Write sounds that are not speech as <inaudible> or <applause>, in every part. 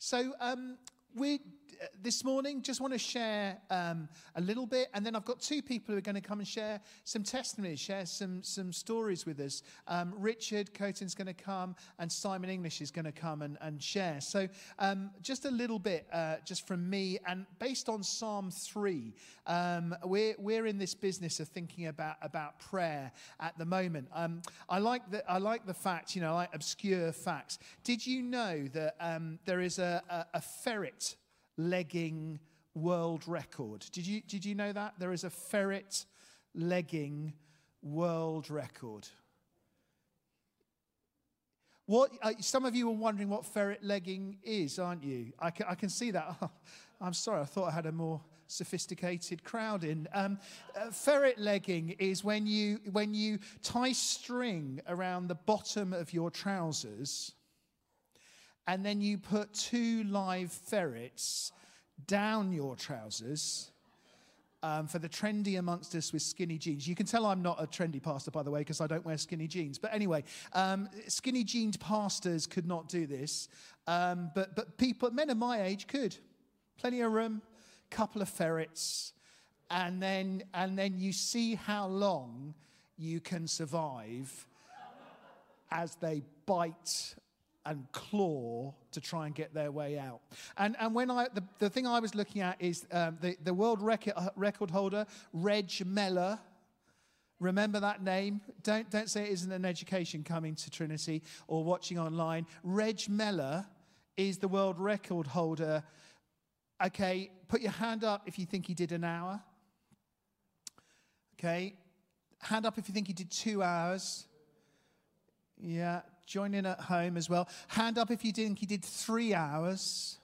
So um, we uh, this morning just want to share um, a little bit, and then I've got two people who are going to come and share some testimonies, share some some stories with us. Um, Richard Coaten's going to come, and Simon English is going to come and, and share. So um, just a little bit, uh, just from me, and based on Psalm three, um, we're we're in this business of thinking about about prayer at the moment. Um, I like the I like the fact, you know, like obscure facts. Did you know that um, there is a, a, a ferret legging world record. Did you, did you know that? There is a ferret legging world record. What, uh, some of you are wondering what ferret legging is, aren't you? I can, I can see that. <laughs> Oh, I'm sorry, I thought I had a more sophisticated crowd in. Um, uh, ferret legging is when you, when you tie string around the bottom of your trousers and then you put two live ferrets down your trousers. Um, for the trendy amongst us with skinny jeans. You can tell I'm not a trendy pastor, by the way, because I don't wear skinny jeans. But anyway, um, skinny jeaned pastors could not do this. Um, but, but people, men of my age could. Plenty of room, couple of ferrets, and then, and then you see how long you can survive as they bite and claw to try and get their way out. And, and when I, the, the thing I was looking at is um, the, the world record, uh, record holder, Reg Mellor. Remember that name? Don't, don't say it isn't an education coming to Trinity or watching online. Reg Mellor is the world record holder. Okay, put your hand up if you think he did an hour. Okay, hand up if you think he did two hours. Yeah, Join in at home as well. Hand up if you think he did three hours.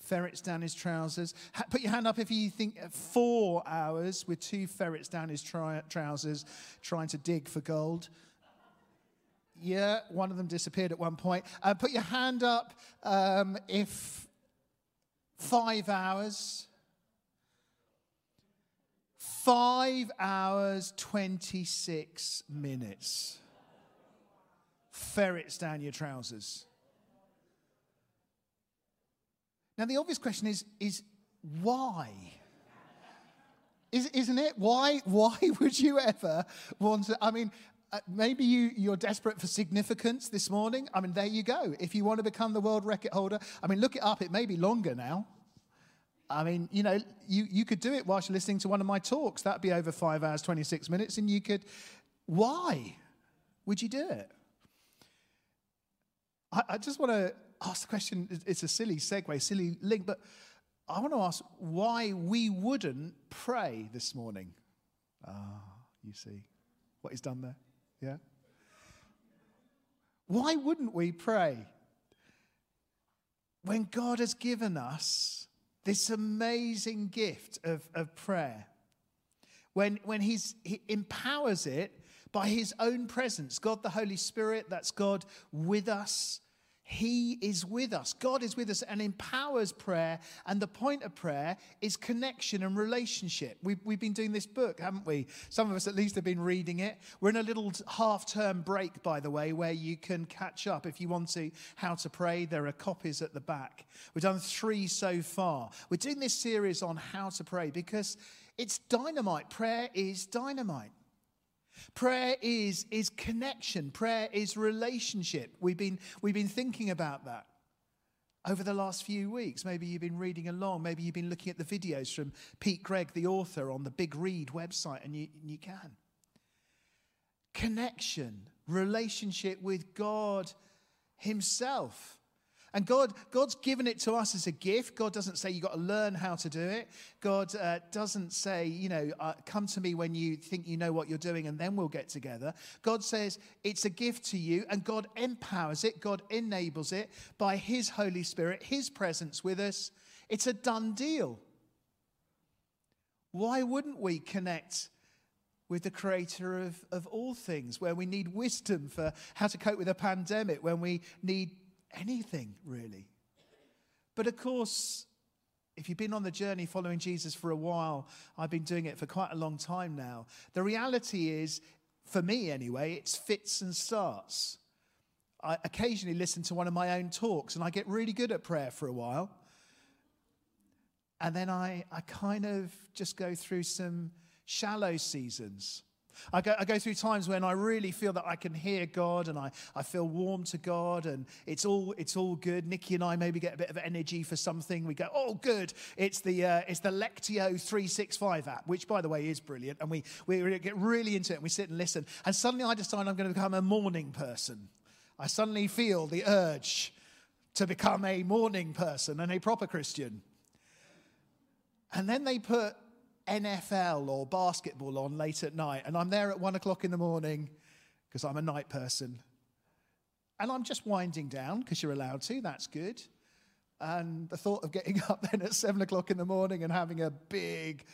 Ferrets down his trousers. put your hand up if you think four hours with two ferrets down his trousers trying to dig for gold. Yeah, one of them disappeared at one point. Uh, put your hand up um, if five hours. Five hours, 26 minutes ferrets down your trousers. Now, the obvious question is, is why? Is, isn't it? Why, why <laughs> would you ever want to? I mean, uh, maybe you, you're desperate for significance this morning. I mean, there you go. If you want to become the world record holder, I mean, look it up. It may be longer now. I mean, you know, you, you could do it whilst you're listening to one of my talks. That'd be over five hours, 26 minutes. And you could, why would you do it? I, I just want to ask the question. It's a silly segue, silly link, but I want to ask why we wouldn't pray this morning. Ah, you see what he's done there? Yeah? Why wouldn't we pray? When God has given us this amazing gift of, of prayer, when, when he's, he empowers it by his own presence, God the Holy Spirit, that's God with us, he is with us. God is with us and empowers prayer. And the point of prayer is connection and relationship. We've, we've been doing this book, haven't we? Some of us at least have been reading it. We're in a little half term break, by the way, where you can catch up if you want to how to pray. There are copies at the back. We've done three so far. We're doing this series on how to pray because it's dynamite. Prayer is dynamite. Prayer is, is connection, prayer is relationship. We've been, we've been thinking about that over the last few weeks. Maybe you've been reading along, maybe you've been looking at the videos from Pete Greig, the author, on the Big Read website, and you, you can. Connection, relationship with God Himself. And God, God's given it to us as a gift. God doesn't say you've got to learn how to do it. God uh, doesn't say, you know, uh, come to me when you think you know what you're doing and then we'll get together. God says it's a gift to you and God empowers it. God enables it by His Holy Spirit, His presence with us. It's a done deal. Why wouldn't we connect with the creator of, of all things, where we need wisdom for how to cope with a pandemic, when we need anything, really. But of course, if you've been on the journey following Jesus for a while, I've been doing it for quite a long time now. The reality is, for me anyway, it's fits and starts. I occasionally listen to one of my own talks and I get really good at prayer for a while. And then I, I kind of just go through some shallow seasons. I go, I go through times when I really feel that I can hear God and I, I feel warm to God and it's all, it's all good. Nikki and I maybe get a bit of energy for something. We go, oh, good. It's the, uh, it's the Lectio 365 app, which, by the way, is brilliant. And we, we get really into it and we sit and listen. And suddenly I decide I'm going to become a morning person. I suddenly feel the urge to become a morning person and a proper Christian. And then they put NFL or basketball on late at night, and I'm there at one o'clock in the morning because I'm a night person. And I'm just winding down because you're allowed to, that's good. And the thought of getting <laughs> up then at seven o'clock in the morning and having a big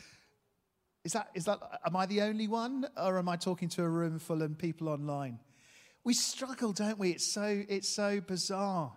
is that, is that, am I the only one or am I talking to a room full of people online? We struggle, don't we? It's so, it's so bizarre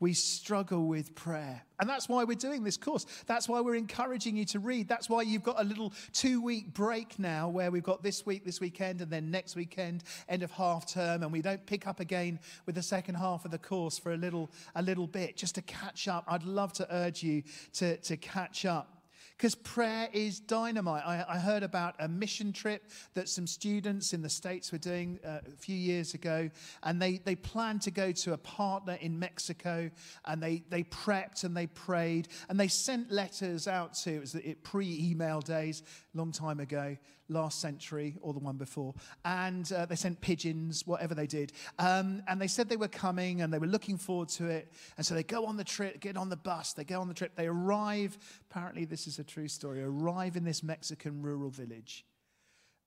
we struggle with prayer. And that's why we're doing this course. That's why we're encouraging you to read. That's why you've got a little two week break now where we've got this week, this weekend, and then next weekend, end of half term. And we don't pick up again with the second half of the course for a little, a little bit just to catch up. I'd love to urge you to, to catch up because prayer is dynamite. I, I, heard about a mission trip that some students in the States were doing uh, a few years ago, and they, they planned to go to a partner in Mexico, and they, they prepped and they prayed, and they sent letters out to, it was pre email days, long time ago, last century or the one before. And uh, they sent pigeons, whatever they did. Um, and they said they were coming and they were looking forward to it. And so they go on the trip, get on the bus, they go on the trip, they arrive. Apparently, this is a true story. Arrive in this Mexican rural village.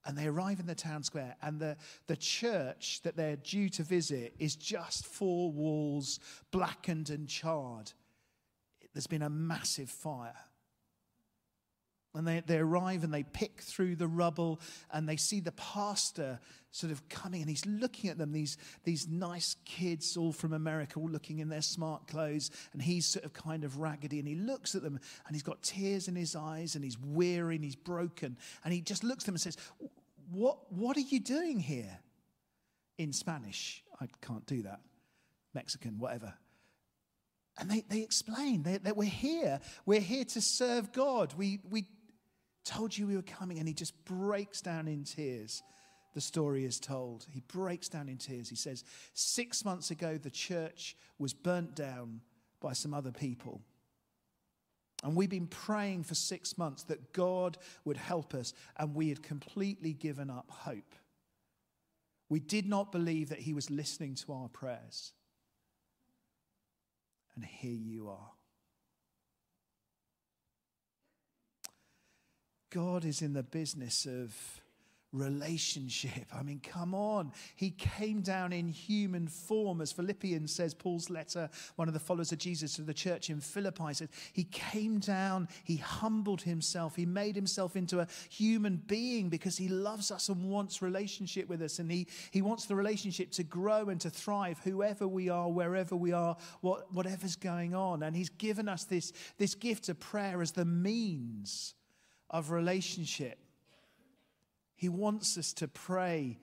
And they arrive in the town square, and the, the church that they're due to visit is just four walls, blackened and charred. There's been a massive fire. And they, they arrive and they pick through the rubble and they see the pastor sort of coming and he's looking at them, these, these nice kids all from America, all looking in their smart clothes. And he's sort of kind of raggedy and he looks at them and he's got tears in his eyes and he's weary and he's broken. And he just looks at them and says, What, what are you doing here? In Spanish. I can't do that. Mexican, whatever. And they, they explain that, we're here. We're here to serve God. We, we told you we were coming. And he just breaks down in tears. The story is told. He breaks down in tears. He says, Six months ago, the church was burnt down by some other people. And we've been praying for six months that God would help us, and we had completely given up hope. We did not believe that He was listening to our prayers. And here you are. God is in the business of relationship. I mean, come on. He came down in human form, as Philippians says, Paul's letter, one of the followers of Jesus to the church in Philippi says, He came down, He humbled Himself, He made Himself into a human being because He loves us and wants relationship with us. And He, he wants the relationship to grow and to thrive, whoever we are, wherever we are, what, whatever's going on. And He's given us this, this gift of prayer as the means of relationship. He wants us to pray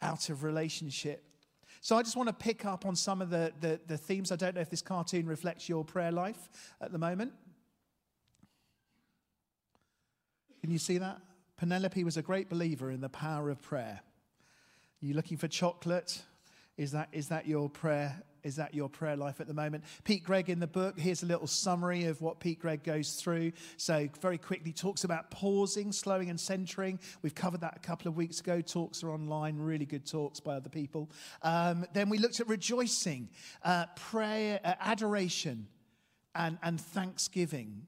out of relationship. So I just want to pick up on some of the, the, the, themes. I don't know if this cartoon reflects your prayer life at the moment. Can you see that? Penelope was a great believer in the power of prayer. Are you looking for chocolate? Is that, is that your prayer is that your prayer life at the moment? Pete Greig in the book, here's a little summary of what Pete Greig goes through. So, very quickly, talks about pausing, slowing, and centering. We've covered that a couple of weeks ago. Talks are online, really good talks by other people. Um, then we looked at rejoicing, uh, prayer, uh, adoration, and, and thanksgiving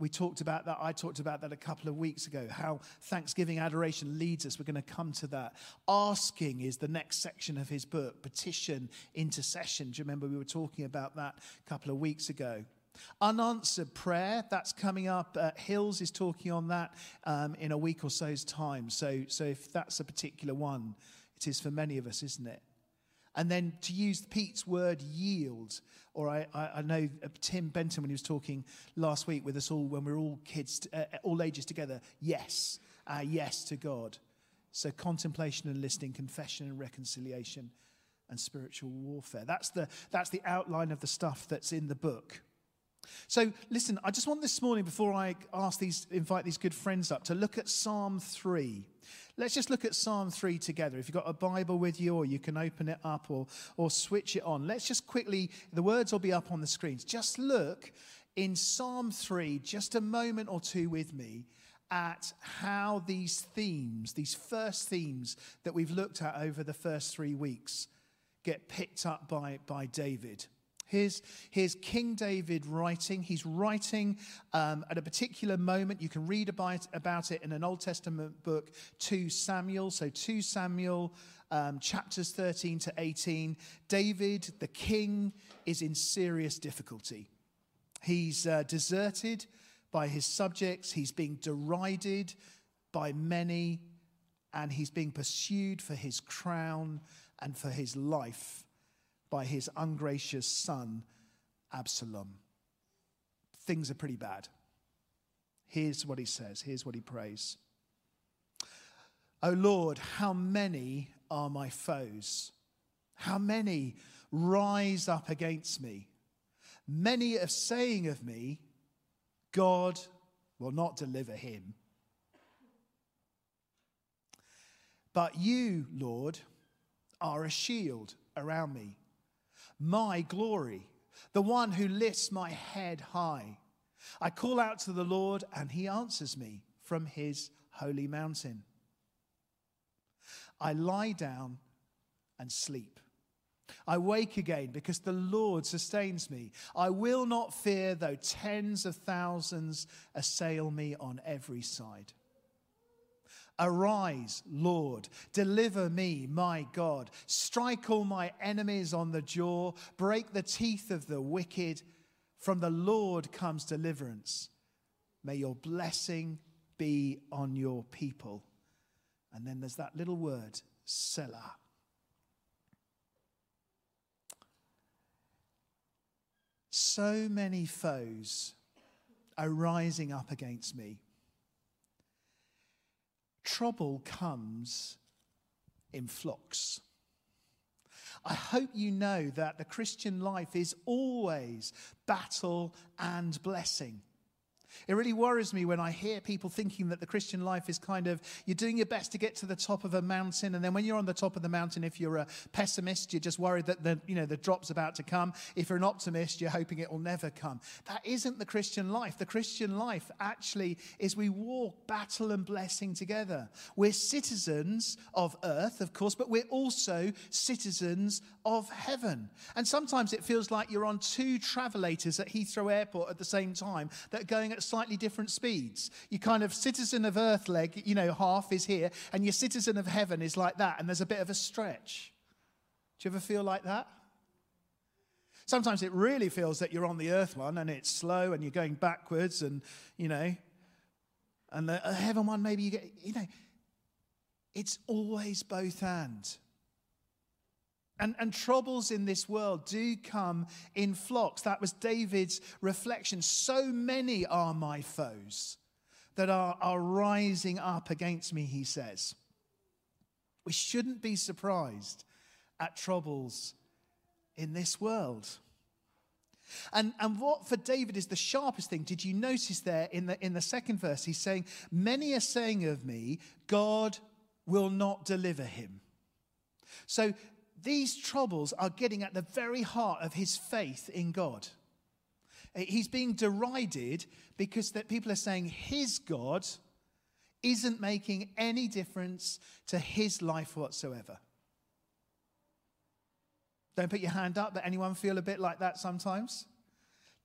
we talked about that. I talked about that a couple of weeks ago, how thanksgiving adoration leads us. We're going to come to that. Asking is the next section of his book, petition, intercession. Do you remember we were talking about that a couple of weeks ago? Unanswered prayer, that's coming up. Uh, Hills is talking on that um, in a week or so's time. So, so if that's a particular one, it is for many of us, isn't it? And then to use Pete's word yield, or I, I, I, know uh, Tim Benton when he was talking last week with us all when we are all kids, uh, all ages together, yes, uh, yes to God. So contemplation and listening, confession and reconciliation. and spiritual warfare. That's the, that's the outline of the stuff that's in the book. So, listen, I just want this morning, before I ask these, invite these good friends up, to look at Psalm 3. Let's just look at Psalm 3 together. If you've got a Bible with you, or you can open it up or, or switch it on. Let's just quickly, the words will be up on the screens. Just look in Psalm 3, just a moment or two with me, at how these themes, these first themes that we've looked at over the first three weeks, get picked up by, by David. Here's, here's King David writing. He's writing um, at a particular moment. You can read about, about it in an Old Testament book, 2 Samuel. So, 2 Samuel, um, chapters 13 to 18. David, the king, is in serious difficulty. He's uh, deserted by his subjects, he's being derided by many, and he's being pursued for his crown and for his life by his ungracious son, Absalom. Things are pretty bad. Here's what he says, here's what he prays. O Lord, how many are my foes? How many rise up against me? Many are saying of me, God will not deliver him. But you, Lord, are a shield around me, my glory, the one who lifts my head high. I call out to the Lord, and he answers me from his holy mountain. I lie down and sleep. I wake again because the Lord sustains me. I will not fear though tens of thousands assail me on every side. Arise, Lord, deliver me, my God. Strike all my enemies on the jaw, break the teeth of the wicked. From the Lord comes deliverance. May your blessing be on your people. And then there's that little word, Selah. So many foes are rising up against me trouble comes in flocks. I hope you know that the Christian life is always battle and blessing. It really worries me when I hear people thinking that the Christian life is kind of you're doing your best to get to the top of a mountain, and then when you're on the top of the mountain, if you're a pessimist, you're just worried that the you know the drop's about to come. If you're an optimist, you're hoping it will never come. That isn't the Christian life. The Christian life actually is we walk battle and blessing together. We're citizens of earth, of course, but we're also citizens of heaven. And sometimes it feels like you're on two travelators at Heathrow Airport at the same time that are going at slightly different speeds. You kind of citizen of earth leg, you know, half is here, and your citizen of heaven is like that, and there's a bit of a stretch. Do you ever feel like that? Sometimes it really feels that you're on the earth one and it's slow and you're going backwards and, you know, and the uh, heaven one, maybe you get, you know, it's always both and. And, and troubles in this world do come in flocks. That was David's reflection. So many are my foes that are, are rising up against me, he says. We shouldn't be surprised at troubles in this world. And, and what for David is the sharpest thing, did you notice there in the, in the second verse? He's saying, Many are saying of me, God will not deliver him. So these troubles are getting at the very heart of his faith in God. Uh, he's being derided because that people are saying his God isn't making any difference to his life whatsoever. Don't put your hand up, but anyone feel a bit like that sometimes?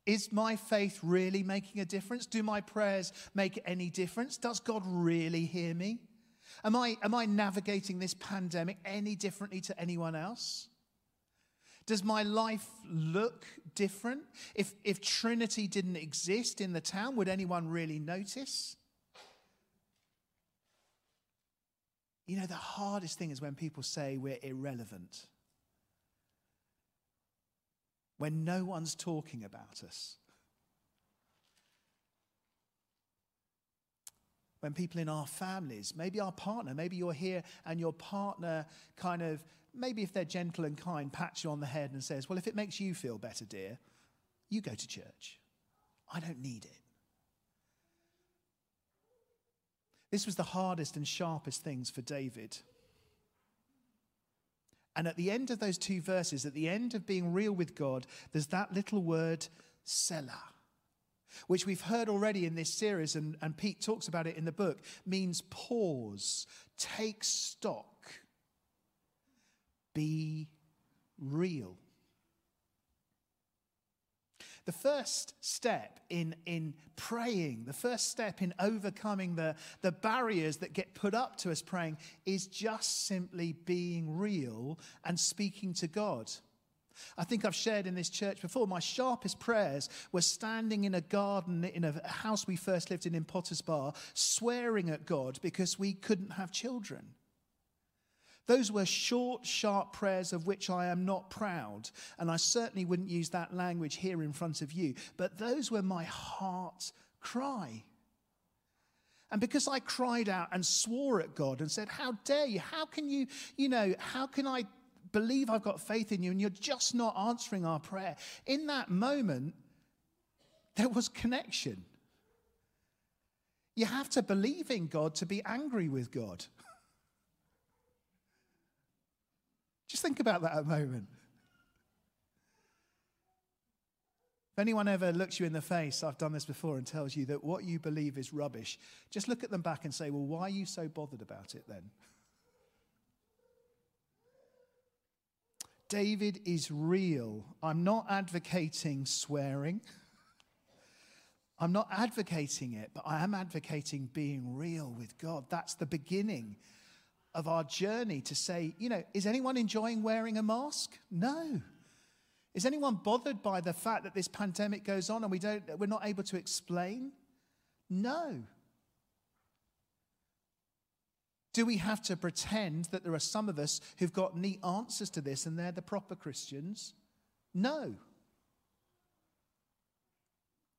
Is my faith really making a difference? Do my prayers make any difference? Does God really hear me? Am I, am I navigating this pandemic any differently to anyone else? Does my life look different? If, if Trinity didn't exist in the town, would anyone really notice? You know, the hardest thing is when people say we're irrelevant, when no one's talking about us. When people in our families, maybe our partner, maybe you're here and your partner kind of, maybe if they're gentle and kind, pats you on the head and says, Well, if it makes you feel better, dear, you go to church. I don't need it. This was the hardest and sharpest things for David. And at the end of those two verses, at the end of being real with God, there's that little word, Selah which we've heard already in this series, and, and Pete talks about it in the book, means pause, take stock, be real. The first step in, in praying, the first step in overcoming the, the barriers that get put up to us praying, is just simply being real and speaking to God. I think I've shared in this church before. My sharpest prayers were standing in a garden in a house we first lived in in Potters Bar, swearing at God because we couldn't have children. Those were short, sharp prayers of which I am not proud, and I certainly wouldn't use that language here in front of you, but those were my heart's cry. And because I cried out and swore at God and said, How dare you? How can you, you know, how can I believe I've got faith in you, and you're just not answering our prayer. In that moment, there was connection. You have to believe in God to be angry with God. <laughs> Just think about that a moment. If anyone ever looks you in the face, I've done this before, and tells you that what you believe is rubbish, just look at them back and say, Well, why are you so bothered about it then? <laughs> David is real. I'm not advocating swearing. I'm not advocating it, but I am advocating being real with God. That's the beginning of our journey to say, you know, is anyone enjoying wearing a mask? No. Is anyone bothered by the fact that this pandemic goes on and we don't, we're not able to explain? No. Do we have to pretend that there are some of us who've got neat answers to this and they're the proper Christians? No.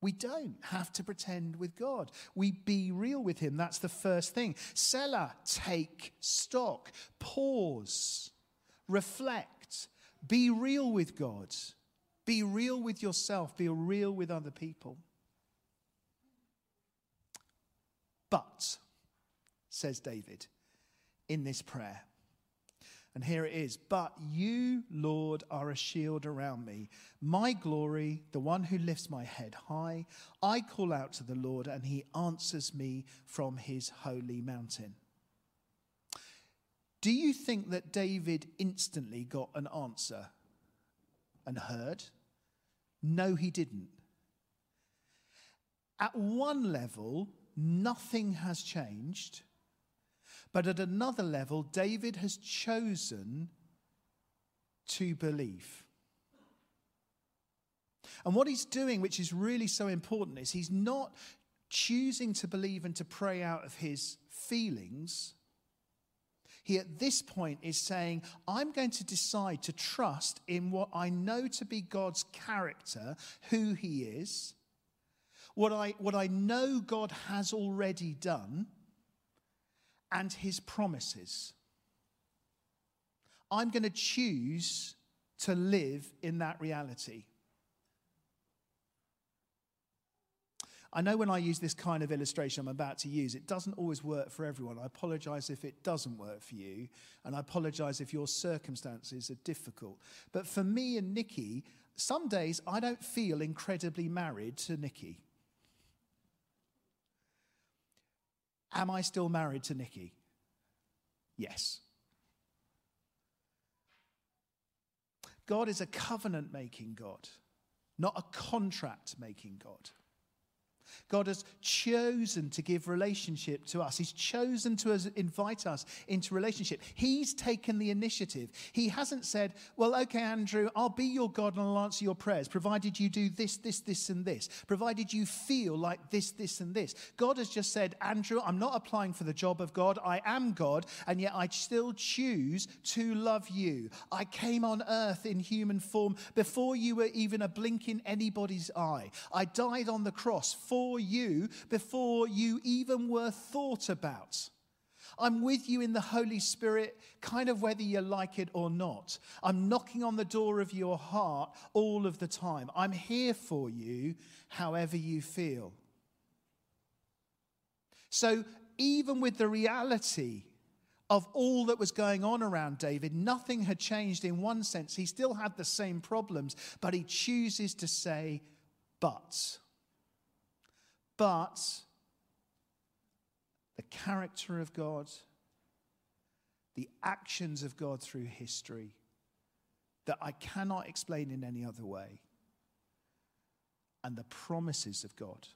We don't have to pretend with God. We be real with Him. That's the first thing. Selah, take stock, pause, reflect, be real with God, be real with yourself, be real with other people. But, says David, in this prayer. And here it is. But you, Lord, are a shield around me, my glory, the one who lifts my head high. I call out to the Lord, and he answers me from his holy mountain. Do you think that David instantly got an answer and heard? No, he didn't. At one level, nothing has changed but at another level, David has chosen to believe. And what he's doing, which is really so important, is he's not choosing to believe and to pray out of his feelings. He at this point is saying, I'm going to decide to trust in what I know to be God's character, who he is, what I, what I know God has already done and his promises. I'm going to choose to live in that reality. I know when I use this kind of illustration I'm about to use, it doesn't always work for everyone. I apologize if it doesn't work for you, and I apologize if your circumstances are difficult. But for me and Nikki, some days I don't feel incredibly married to Nikki. Am I still married to Nikki? Yes. God is a covenant making God, not a contract making God. God has chosen to give relationship to us. He's chosen to invite us into relationship. He's taken the initiative. He hasn't said, Well, okay, Andrew, I'll be your God and I'll answer your prayers, provided you do this, this, this, and this, provided you feel like this, this, and this. God has just said, Andrew, I'm not applying for the job of God. I am God, and yet I still choose to love you. I came on earth in human form before you were even a blink in anybody's eye. I died on the cross for for you before you even were thought about. I'm with you in the Holy Spirit, kind of whether you like it or not. I'm knocking on the door of your heart all of the time. I'm here for you, however you feel. So, even with the reality of all that was going on around David, nothing had changed in one sense. He still had the same problems, but he chooses to say, but. But the character of God, the actions of God through history that I cannot explain in any other way, and the promises of God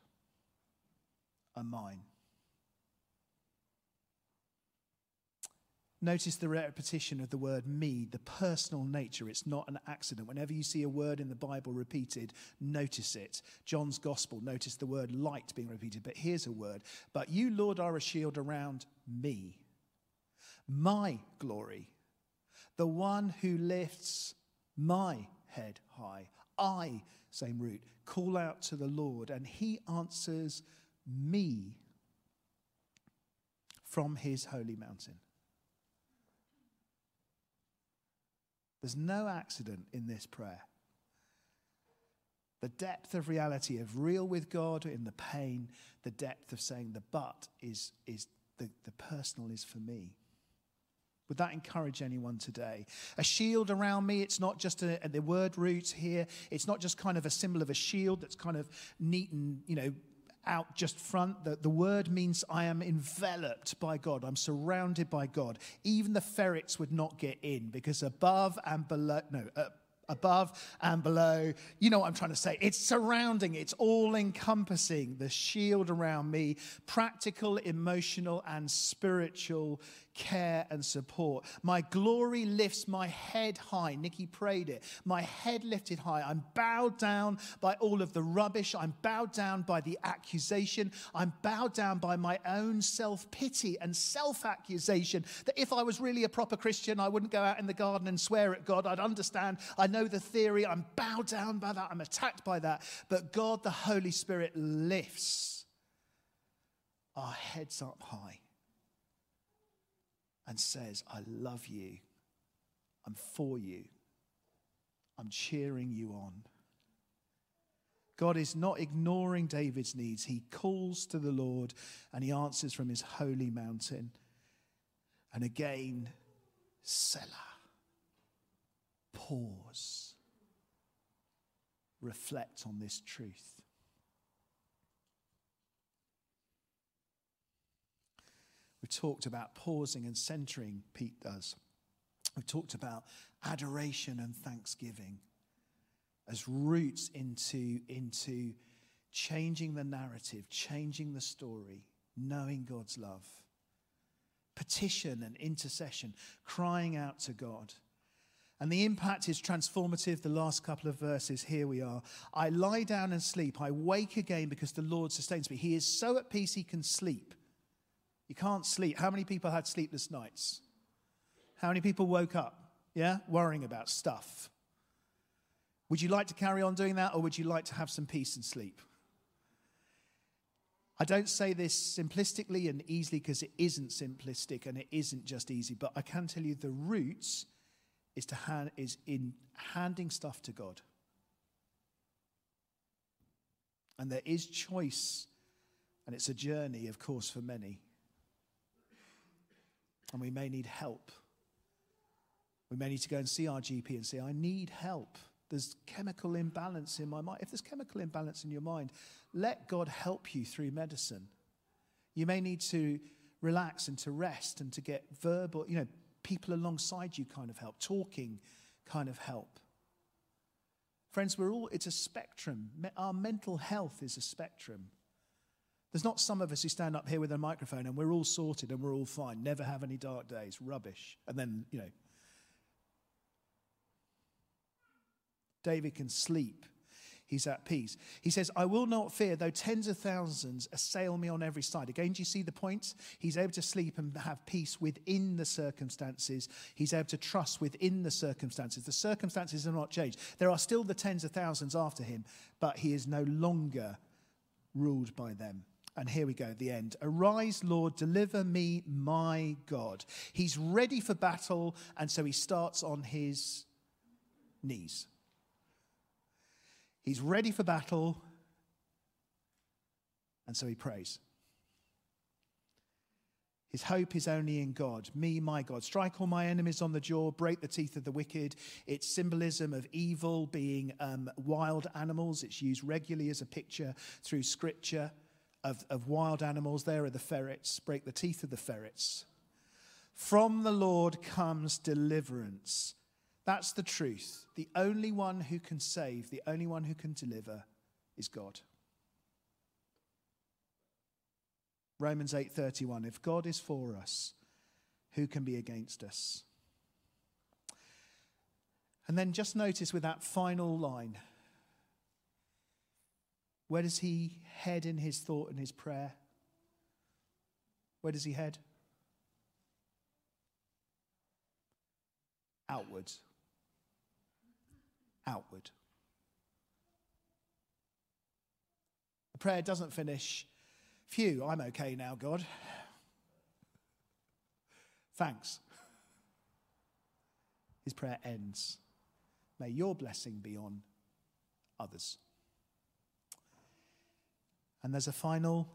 are mine. Notice the repetition of the word me, the personal nature. It's not an accident. Whenever you see a word in the Bible repeated, notice it. John's gospel, notice the word light being repeated. But here's a word. But you, Lord, are a shield around me, my glory, the one who lifts my head high. I, same root, call out to the Lord, and he answers me from his holy mountain. There's no accident in this prayer. The depth of reality of real with God in the pain, the depth of saying the but is, is the, the personal is for me. Would that encourage anyone today? A shield around me, it's not just a, the word root here, it's not just kind of a symbol of a shield that's kind of neat and, you know, out just front. that the word means I am enveloped by God. I'm surrounded by God. Even the ferrets would not get in because above and below, no, uh, above and below. You know what I'm trying to say. It's surrounding, it's all encompassing, the shield around me, practical, emotional, and spiritual care and support. My glory lifts my head high. Nikki prayed it. My head lifted high. I'm bowed down by all of the rubbish. I'm bowed down by the accusation. I'm bowed down by my own self pity and self accusation that if I was really a proper Christian, I wouldn't go out in the garden and swear at God. I'd understand. I know the theory. I'm bowed down by that. I'm attacked by that. But God, the Holy Spirit, lifts our heads up high and says, I love you. I'm for you. I'm cheering you on. God is not ignoring David's needs. He calls to the Lord and he answers from his holy mountain. And again, Selah. Pause. Reflect on this truth. We talked about pausing and centering, Pete does. We talked about adoration and thanksgiving as routes into, into changing the narrative, changing the story, knowing God's love. Petition and intercession, crying out to God. And the impact is transformative. The last couple of verses, here we are. I lie down and sleep. I wake again because the Lord sustains me. He is so at peace he can sleep. You can't sleep. How many people had sleepless nights? How many people woke up, yeah, worrying about stuff? Would you like to carry on doing that or would you like to have some peace and sleep? I don't say this simplistically and easily because it isn't simplistic and it isn't just easy, but I can tell you the roots is, to hand, is in handing stuff to God. And there is choice, and it's a journey, of course, for many and we may need help. We may need to go and see our GP and say, I need help. There's chemical imbalance in my mind. If there's chemical imbalance in your mind, let God help you through medicine. You may need to relax and to rest and to get verbal, you know, people alongside you kind of help, talking kind of help. Friends, we're all, it's a spectrum. Our mental health is a spectrum. There's not some of us who stand up here with a microphone and we're all sorted and we're all fine, never have any dark days, rubbish. And then, you know, David can sleep. He's at peace. He says, I will not fear, though tens of thousands assail me on every side. Again, do you see the point? He's able to sleep and have peace within the circumstances. He's able to trust within the circumstances. The circumstances have not changed. There are still the tens of thousands after him, but he is no longer ruled by them. And here we go at the end. Arise, Lord, deliver me, my God. He's ready for battle, and so he starts on his knees. He's ready for battle, and so he prays. His hope is only in God, me, my God. Strike all my enemies on the jaw, break the teeth of the wicked. It's symbolism of evil being um, wild animals. It's used regularly as a picture through scripture of, of wild animals. There are the ferrets, break the teeth of the ferrets. From the Lord comes deliverance. That's the truth. The only one who can save, the only one who can deliver is God. Romans 8:31 If God is for us, who can be against us? And then just notice with that final line where does he head in his thought and his prayer? Where does he head? Outward. Outward. The prayer doesn't finish Phew, I'm okay now, God. Thanks. His prayer ends. May your blessing be on others. And there's a final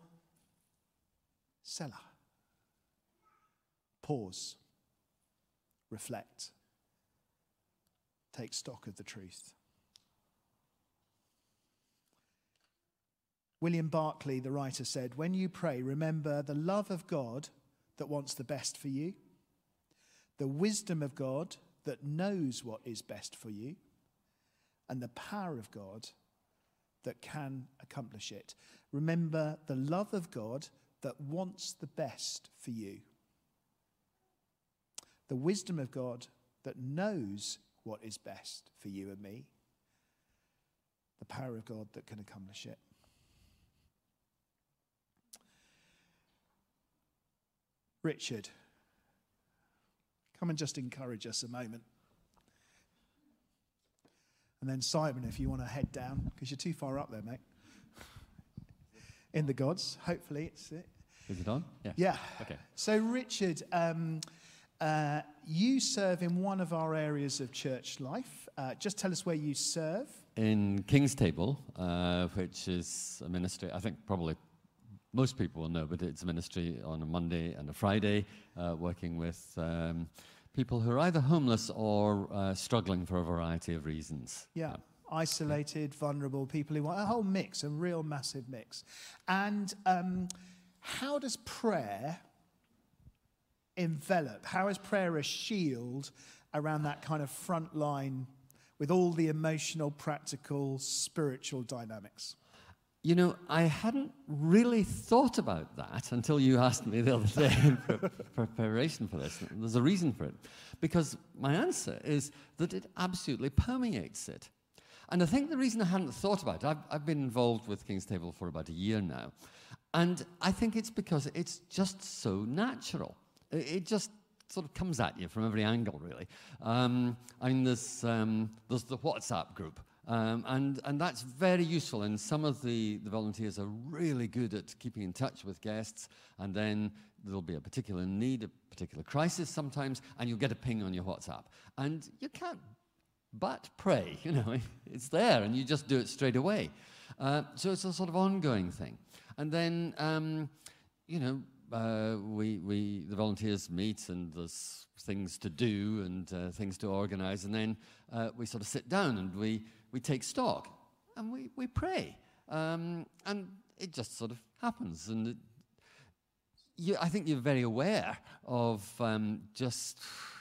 Selah. Pause, reflect, take stock of the truth. William Barclay, the writer, said, When you pray, remember the love of God that wants the best for you, the wisdom of God that knows what is best for you, and the power of God that can accomplish it. Remember the love of God that wants the best for you, the wisdom of God that knows what is best for you and me, the power of God that can accomplish it. Richard, come and just encourage us a moment. And then Simon, if you want to head down, because you're too far up there, mate. In the gods, hopefully it's it. Is it on? Yeah. Yeah. Okay. So, Richard, um, uh, you serve in one of our areas of church life. Uh, just tell us where you serve. In King's Table, uh, which is a ministry, I think probably most people will know, but it's a ministry on a Monday and a Friday, uh, working with um, people who are either homeless or uh, struggling for a variety of reasons. Yeah. yeah. Isolated, vulnerable people who want a whole mix, a real massive mix. And um, how does prayer envelop? How is prayer a shield around that kind of front line with all the emotional, practical, spiritual dynamics? You know, I hadn't really thought about that until you asked me the other day in <laughs> pre- preparation for this. There's a reason for it. Because my answer is that it absolutely permeates it. And I think the reason I hadn't thought about it, I've, I've been involved with King's Table for about a year now. And I think it's because it's just so natural. It, just sort of comes at you from every angle, really. Um, I mean, there's, um, there's the WhatsApp group um, and, and that's very useful. And some of the, the volunteers are really good at keeping in touch with guests. And then there'll be a particular need, a particular crisis sometimes, and you'll get a ping on your WhatsApp. And you can't but pray, <laughs> you know, it's there, and you just do it straight away. Uh, so it's a sort of ongoing thing. And then, um, you know, uh, we, we, the volunteers meet and there's things to do and uh, things to organize. And then uh, we sort of sit down and we, we take stock and we, we pray. Um, and it just sort of happens. And it, you, I think you're very aware of um, just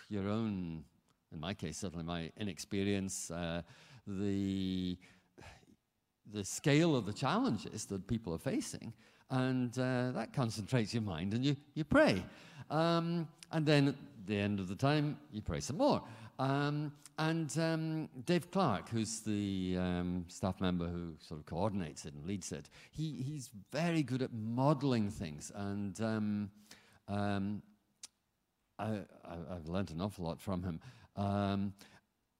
your own, in my case, certainly my inexperience, uh, the, the scale of the challenges that people are facing. And uh, that concentrates your mind and you, you pray. Um, and then at the end of the time, you pray some more. Um, and um, Dave Clark, who's the um, staff member who sort of coordinates it and leads it, he, he's very good at modeling things. And um, um I, have learned an awful lot from him.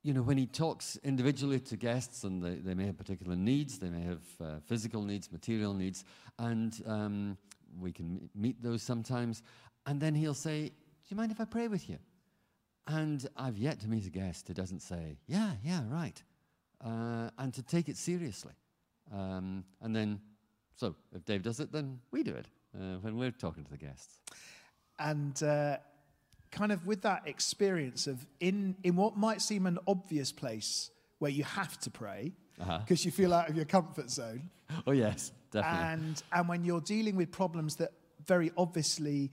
You know, when he talks individually to guests, and they, they may have particular needs, they may have uh, physical needs, material needs, and um, we can meet those sometimes. And then he'll say, Do you mind if I pray with you? And I've yet to meet a guest who doesn't say, Yeah, yeah, right. Uh, and to take it seriously. Um, and then, so if Dave does it, then we do it uh, when we're talking to the guests. And uh, kind of with that experience of in, in what might seem an obvious place where you have to pray because Uh-huh. you feel out of your comfort zone. Oh, yes, definitely. And, and when you're dealing with problems that very obviously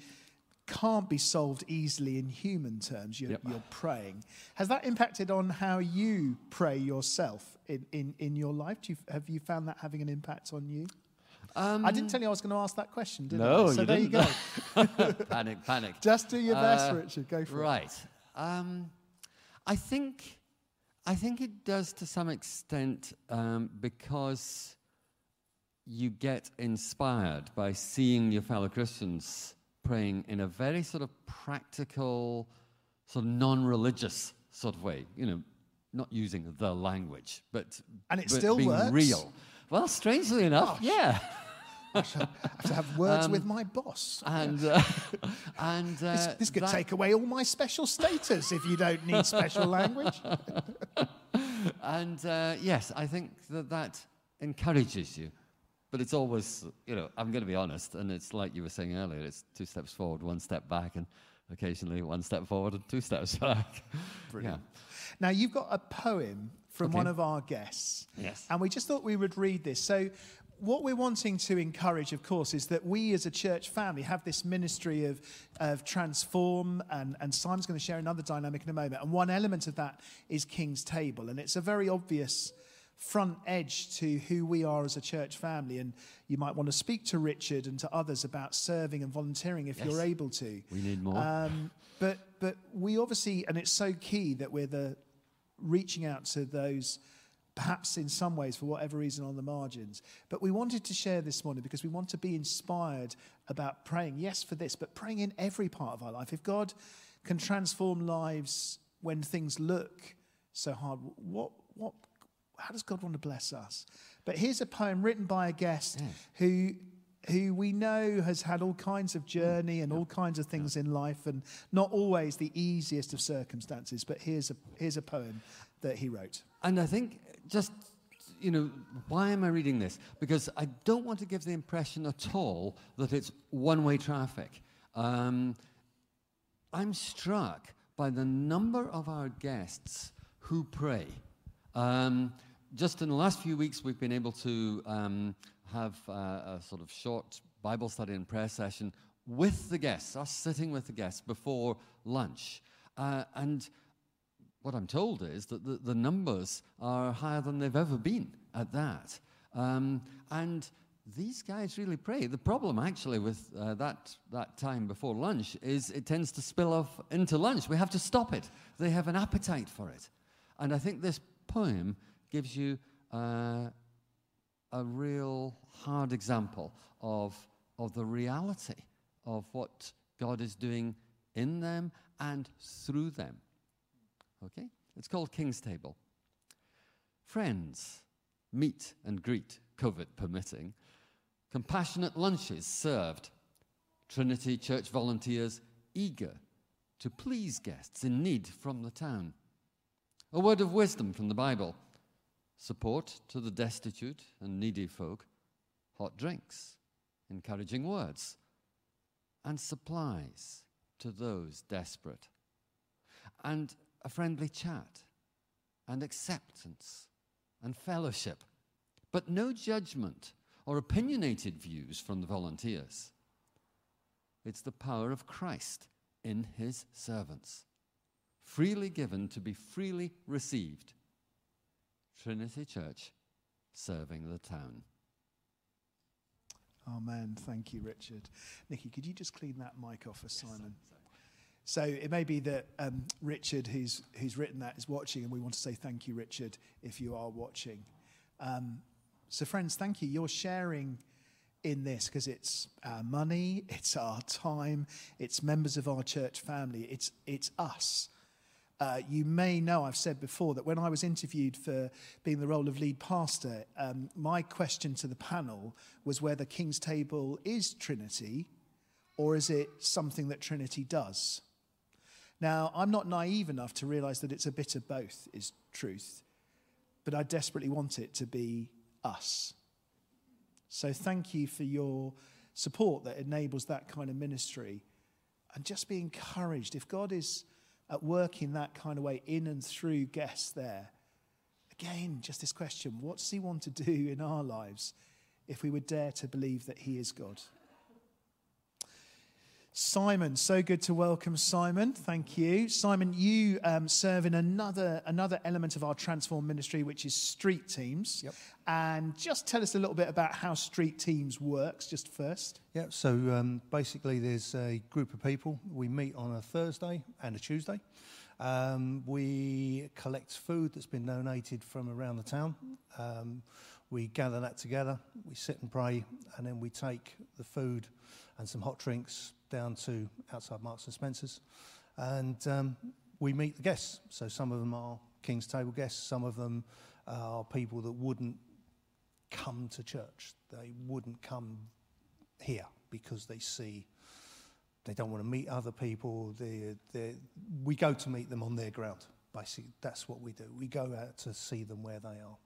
can't be solved easily in human terms, you're, Yep. you're praying. Has that impacted on how you pray yourself in, in, in your life? Do you, have you found that having an impact on you? Um, I didn't tell you I was going to ask that question, did no, I? So you there didn't. you go. <laughs> panic, panic. Just do your best, Uh, Richard. Go for it. Right. Um, I think, I think it does to some extent um, because you get inspired by seeing your fellow Christians praying in a very sort of practical, sort of non-religious sort of way. You know, not using the language, but And it but still being works? real. Well, strangely enough, yeah. <laughs> I have to have words with my boss. And uh, <laughs> and uh, This, this could that- take away all my special status if you don't need special <laughs> language. And uh, yes, I think that that encourages you. But it's always, you know, I'm going to be honest, and it's like you were saying earlier, it's two steps forward, one step back, and occasionally one step forward and two steps back. Brilliant. Now, you've got a poem from Okay. one of our guests. Yes. And we just thought we would read this. So, what we're wanting to encourage, of course, is that we as a church family have this ministry of, of transform, and, and Simon's going to share another dynamic in a moment. And one element of that is King's Table. And it's a very obvious front edge to who we are as a church family. And you might want to speak to Richard and to others about serving and volunteering if Yes. you're able to. We need more. Um, but but we obviously, and it's so key that we're the reaching out to those, perhaps in some ways for whatever reason on the margins. But we wanted to share this morning because we want to be inspired about praying. Yes, for this, but praying in every part of our life. If God can transform lives when things look so hard, what what? How does God want to bless us? But here's a poem written by a guest Yes. who who we know has had all kinds of journey and all kinds of things in life and not always the easiest of circumstances but here's a here's a poem that he wrote And I think just, you know, why am I reading this? Because I don't want to give the impression at all that it's one way traffic. Um, I'm struck by the number of our guests who pray. Um, just in the last few weeks, we've been able to um, have uh, a sort of short Bible study and prayer session with the guests, us sitting with the guests before lunch. Uh, and what I'm told is that the, the numbers are higher than they've ever been at that. Um, and these guys really pray. The problem, actually, with uh, that, that time before lunch is it tends to spill off into lunch. We have to stop it. They have an appetite for it. And I think this poem gives you uh, a real hard example of, of the reality of what God is doing in them and through them. Okay? It's called King's Table. Friends, meet and greet, COVID permitting. Compassionate lunches served. Trinity Church volunteers eager to please guests in need from the town. A word of wisdom from the Bible. Support to the destitute and needy folk. Hot drinks, encouraging words, and supplies to those desperate. And a friendly chat, and acceptance, and fellowship, but no judgment or opinionated views from the volunteers. It's the power of Christ in his servants, freely given to be freely received. Trinity Church serving the town. amen thank you richard nikki could you just clean that mic off for simon so it may be that um, richard who's who's written that is watching and we want to say thank you richard if you are watching um, so friends thank you you're sharing in this because it's our money, <laughs> it's our time, it's members of our church family, it's, it's us. Uh, you may know I've said before that when I was interviewed for being the role of lead pastor, um, my question to the panel was whether King's Table is Trinity or is it something that Trinity does? Now, I'm not naive enough to realize that it's a bit of both, is truth, but I desperately want it to be us. So thank you for your support that enables that kind of ministry. And just be encouraged. If God is at work in that kind of way, in and through guests there, again, just this question what does He want to do in our lives if we would dare to believe that He is God? Simon, so good to welcome Simon. Thank you. Simon, you um, serve in another, another element of our Transform ministry, which is street teams. Yep. And just tell us a little bit about how street teams works, just first. Yeah, so um, basically, there's a group of people. We meet on a Thursday and a Tuesday. Um, we collect food that's been donated from around the town. We gather that together, we sit and pray, and then we take the food and some hot drinks down to outside Marks and Spencer's, and um, we meet the guests. So some of them are King's Table guests, some of them are people that wouldn't come to church. They wouldn't come here because they see they don't want to meet other people. They, they, we go to meet them on their ground. Basically, that's what we do. We go out to see them where they are.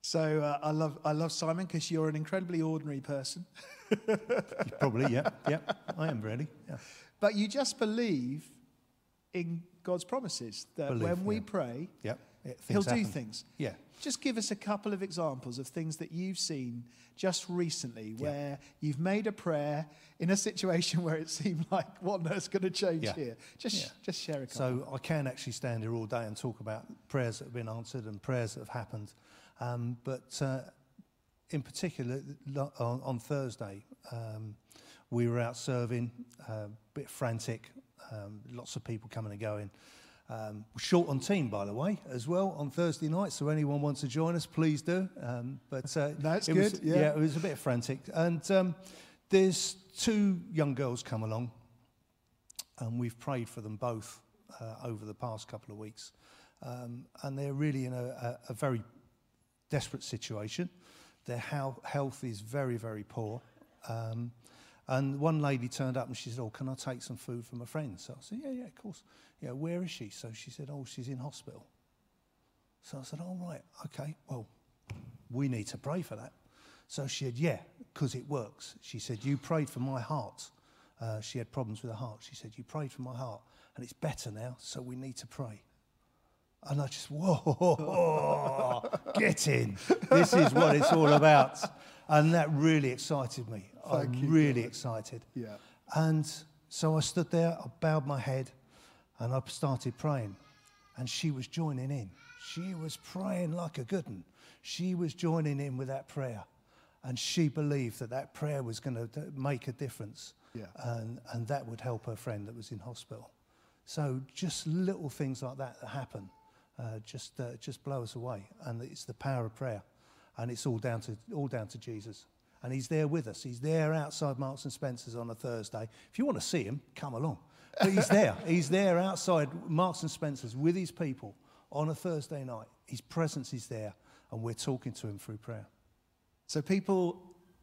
So uh, I love I love Simon because you're an incredibly ordinary person. <laughs> Probably, yeah, yeah. I am really, yeah. But you just believe in God's promises that Believe, when we yeah. pray, Yeah, yeah, He'll things do things. Yeah, Just give us a couple of examples of things that you've seen just recently where you've made a prayer in a situation <laughs> where it seemed like what on earth's going to change here. Just just share a couple. So I can actually stand here all day and talk about prayers that have been answered and prayers that have happened. Um, but uh, in particular, on, on Thursday, um, we were out serving, a uh, bit frantic, um, lots of people coming and going. Um, short on team, by the way, as well on Thursday night. So anyone wants to join us, please do. Um, but uh, <laughs> That's it was- good, yeah. yeah, it was a bit frantic. And um, there's two young girls come along, and we've prayed for them both uh, over the past couple of weeks. Um, and they're really in a, a, a very desperate situation. Their health is very, very poor. Um, and one lady turned up and she said, Oh, can I take some food from a friend? So I said, Yeah, yeah, of course. Yeah, where is she? So she said, Oh, she's in hospital. So I said, All right, okay, well, we need to pray for that. So she said, Yeah, because it works. She said, You prayed for my heart. Uh, she had problems with her heart. She said, You prayed for my heart, and it's better now, so we need to pray. And I just, whoa, <laughs> get in. This is what it's all about. And that really excited me. Thank I'm you, really excited. yeah. And so I stood there, I bowed my head, and I started praying. And she was joining in. She was praying like a good one. She was joining in with that prayer. And she believed that that prayer was going to uh, make a difference. Yeah. And, and that would help her friend that was in hospital. So just little things like that that happen uh, just, uh, just blow us away. And it's the power of prayer. And it's all down, to, all down to Jesus. And he's there with us. He's there outside Marks and Spencer's on a Thursday. If you want to see him, come along. But he's there. <laughs> he's there outside Marks and Spencer's with his people on a Thursday night. His presence is there, and we're talking to him through prayer. So people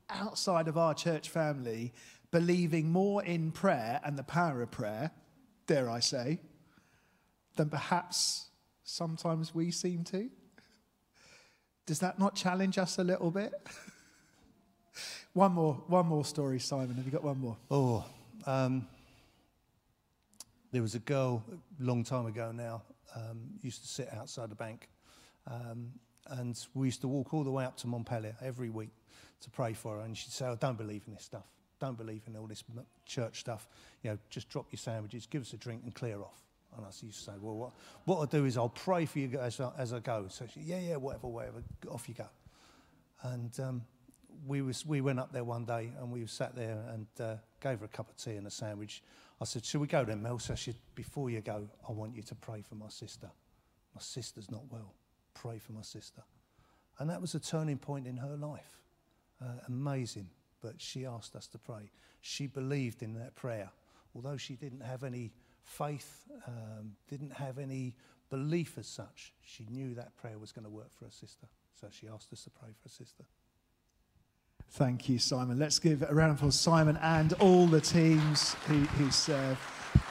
outside of our church family believing more in prayer and the power of prayer, dare I say, than perhaps sometimes we seem to. Does that not challenge us a little bit? <laughs> one more, one more story, Simon. Have you got one more? Oh, um, there was a girl a long time ago now, um, used to sit outside the bank. Um, and we used to walk all the way up to Montpellier every week to pray for her. And she'd say, I don't believe in this stuff. Don't believe in all this church stuff. You know, just drop your sandwiches, give us a drink and clear off. And I used to say, well, what, what I'll do is I'll pray for you as I, as I go. So she, yeah, yeah, whatever, whatever, off you go. And um, we, was, we went up there one day and we sat there and uh, gave her a cup of tea and a sandwich. I said, shall we go then, Mel? So she said, before you go, I want you to pray for my sister. My sister's not well. Pray for my sister. And that was a turning point in her life. Uh, amazing. But she asked us to pray. She believed in that prayer. Although she didn't have any faith, um, didn't have any belief as such. She knew that prayer was going to work for her sister. So she asked us to pray for her sister. Thank you, Simon. Let's give a round of applause, Simon, and all the teams who, who serve.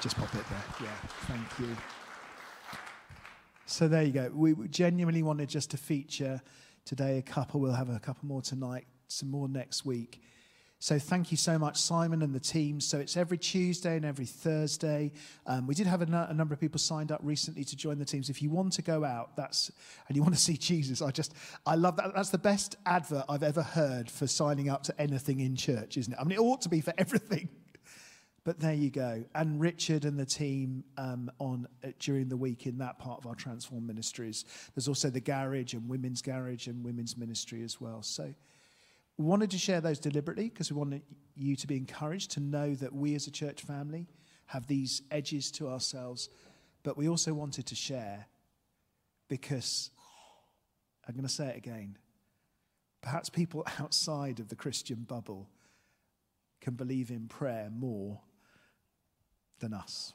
Just pop it there. Yeah, thank you. So there you go. We genuinely wanted just to feature today a couple. We'll have a couple more tonight, some more next week. So thank you so much, Simon and the team. So it's every Tuesday and every Thursday. Um, we did have a, number of people signed up recently to join the teams. If you want to go out, that's and you want to see Jesus, I just I love that. That's the best advert I've ever heard for signing up to anything in church, isn't it? I mean, it ought to be for <laughs> everything. But there you go. And Richard and the team um, on uh, during the week in that part of our Transform ministries. There's also the garage and women's garage and women's ministry as well. So wanted to share those deliberately because we wanted you to be encouraged to know that we as a church family have these edges to ourselves. But we also wanted to share because I'm going to say it again. Perhaps people <laughs> outside of the Christian bubble can believe in prayer more than us.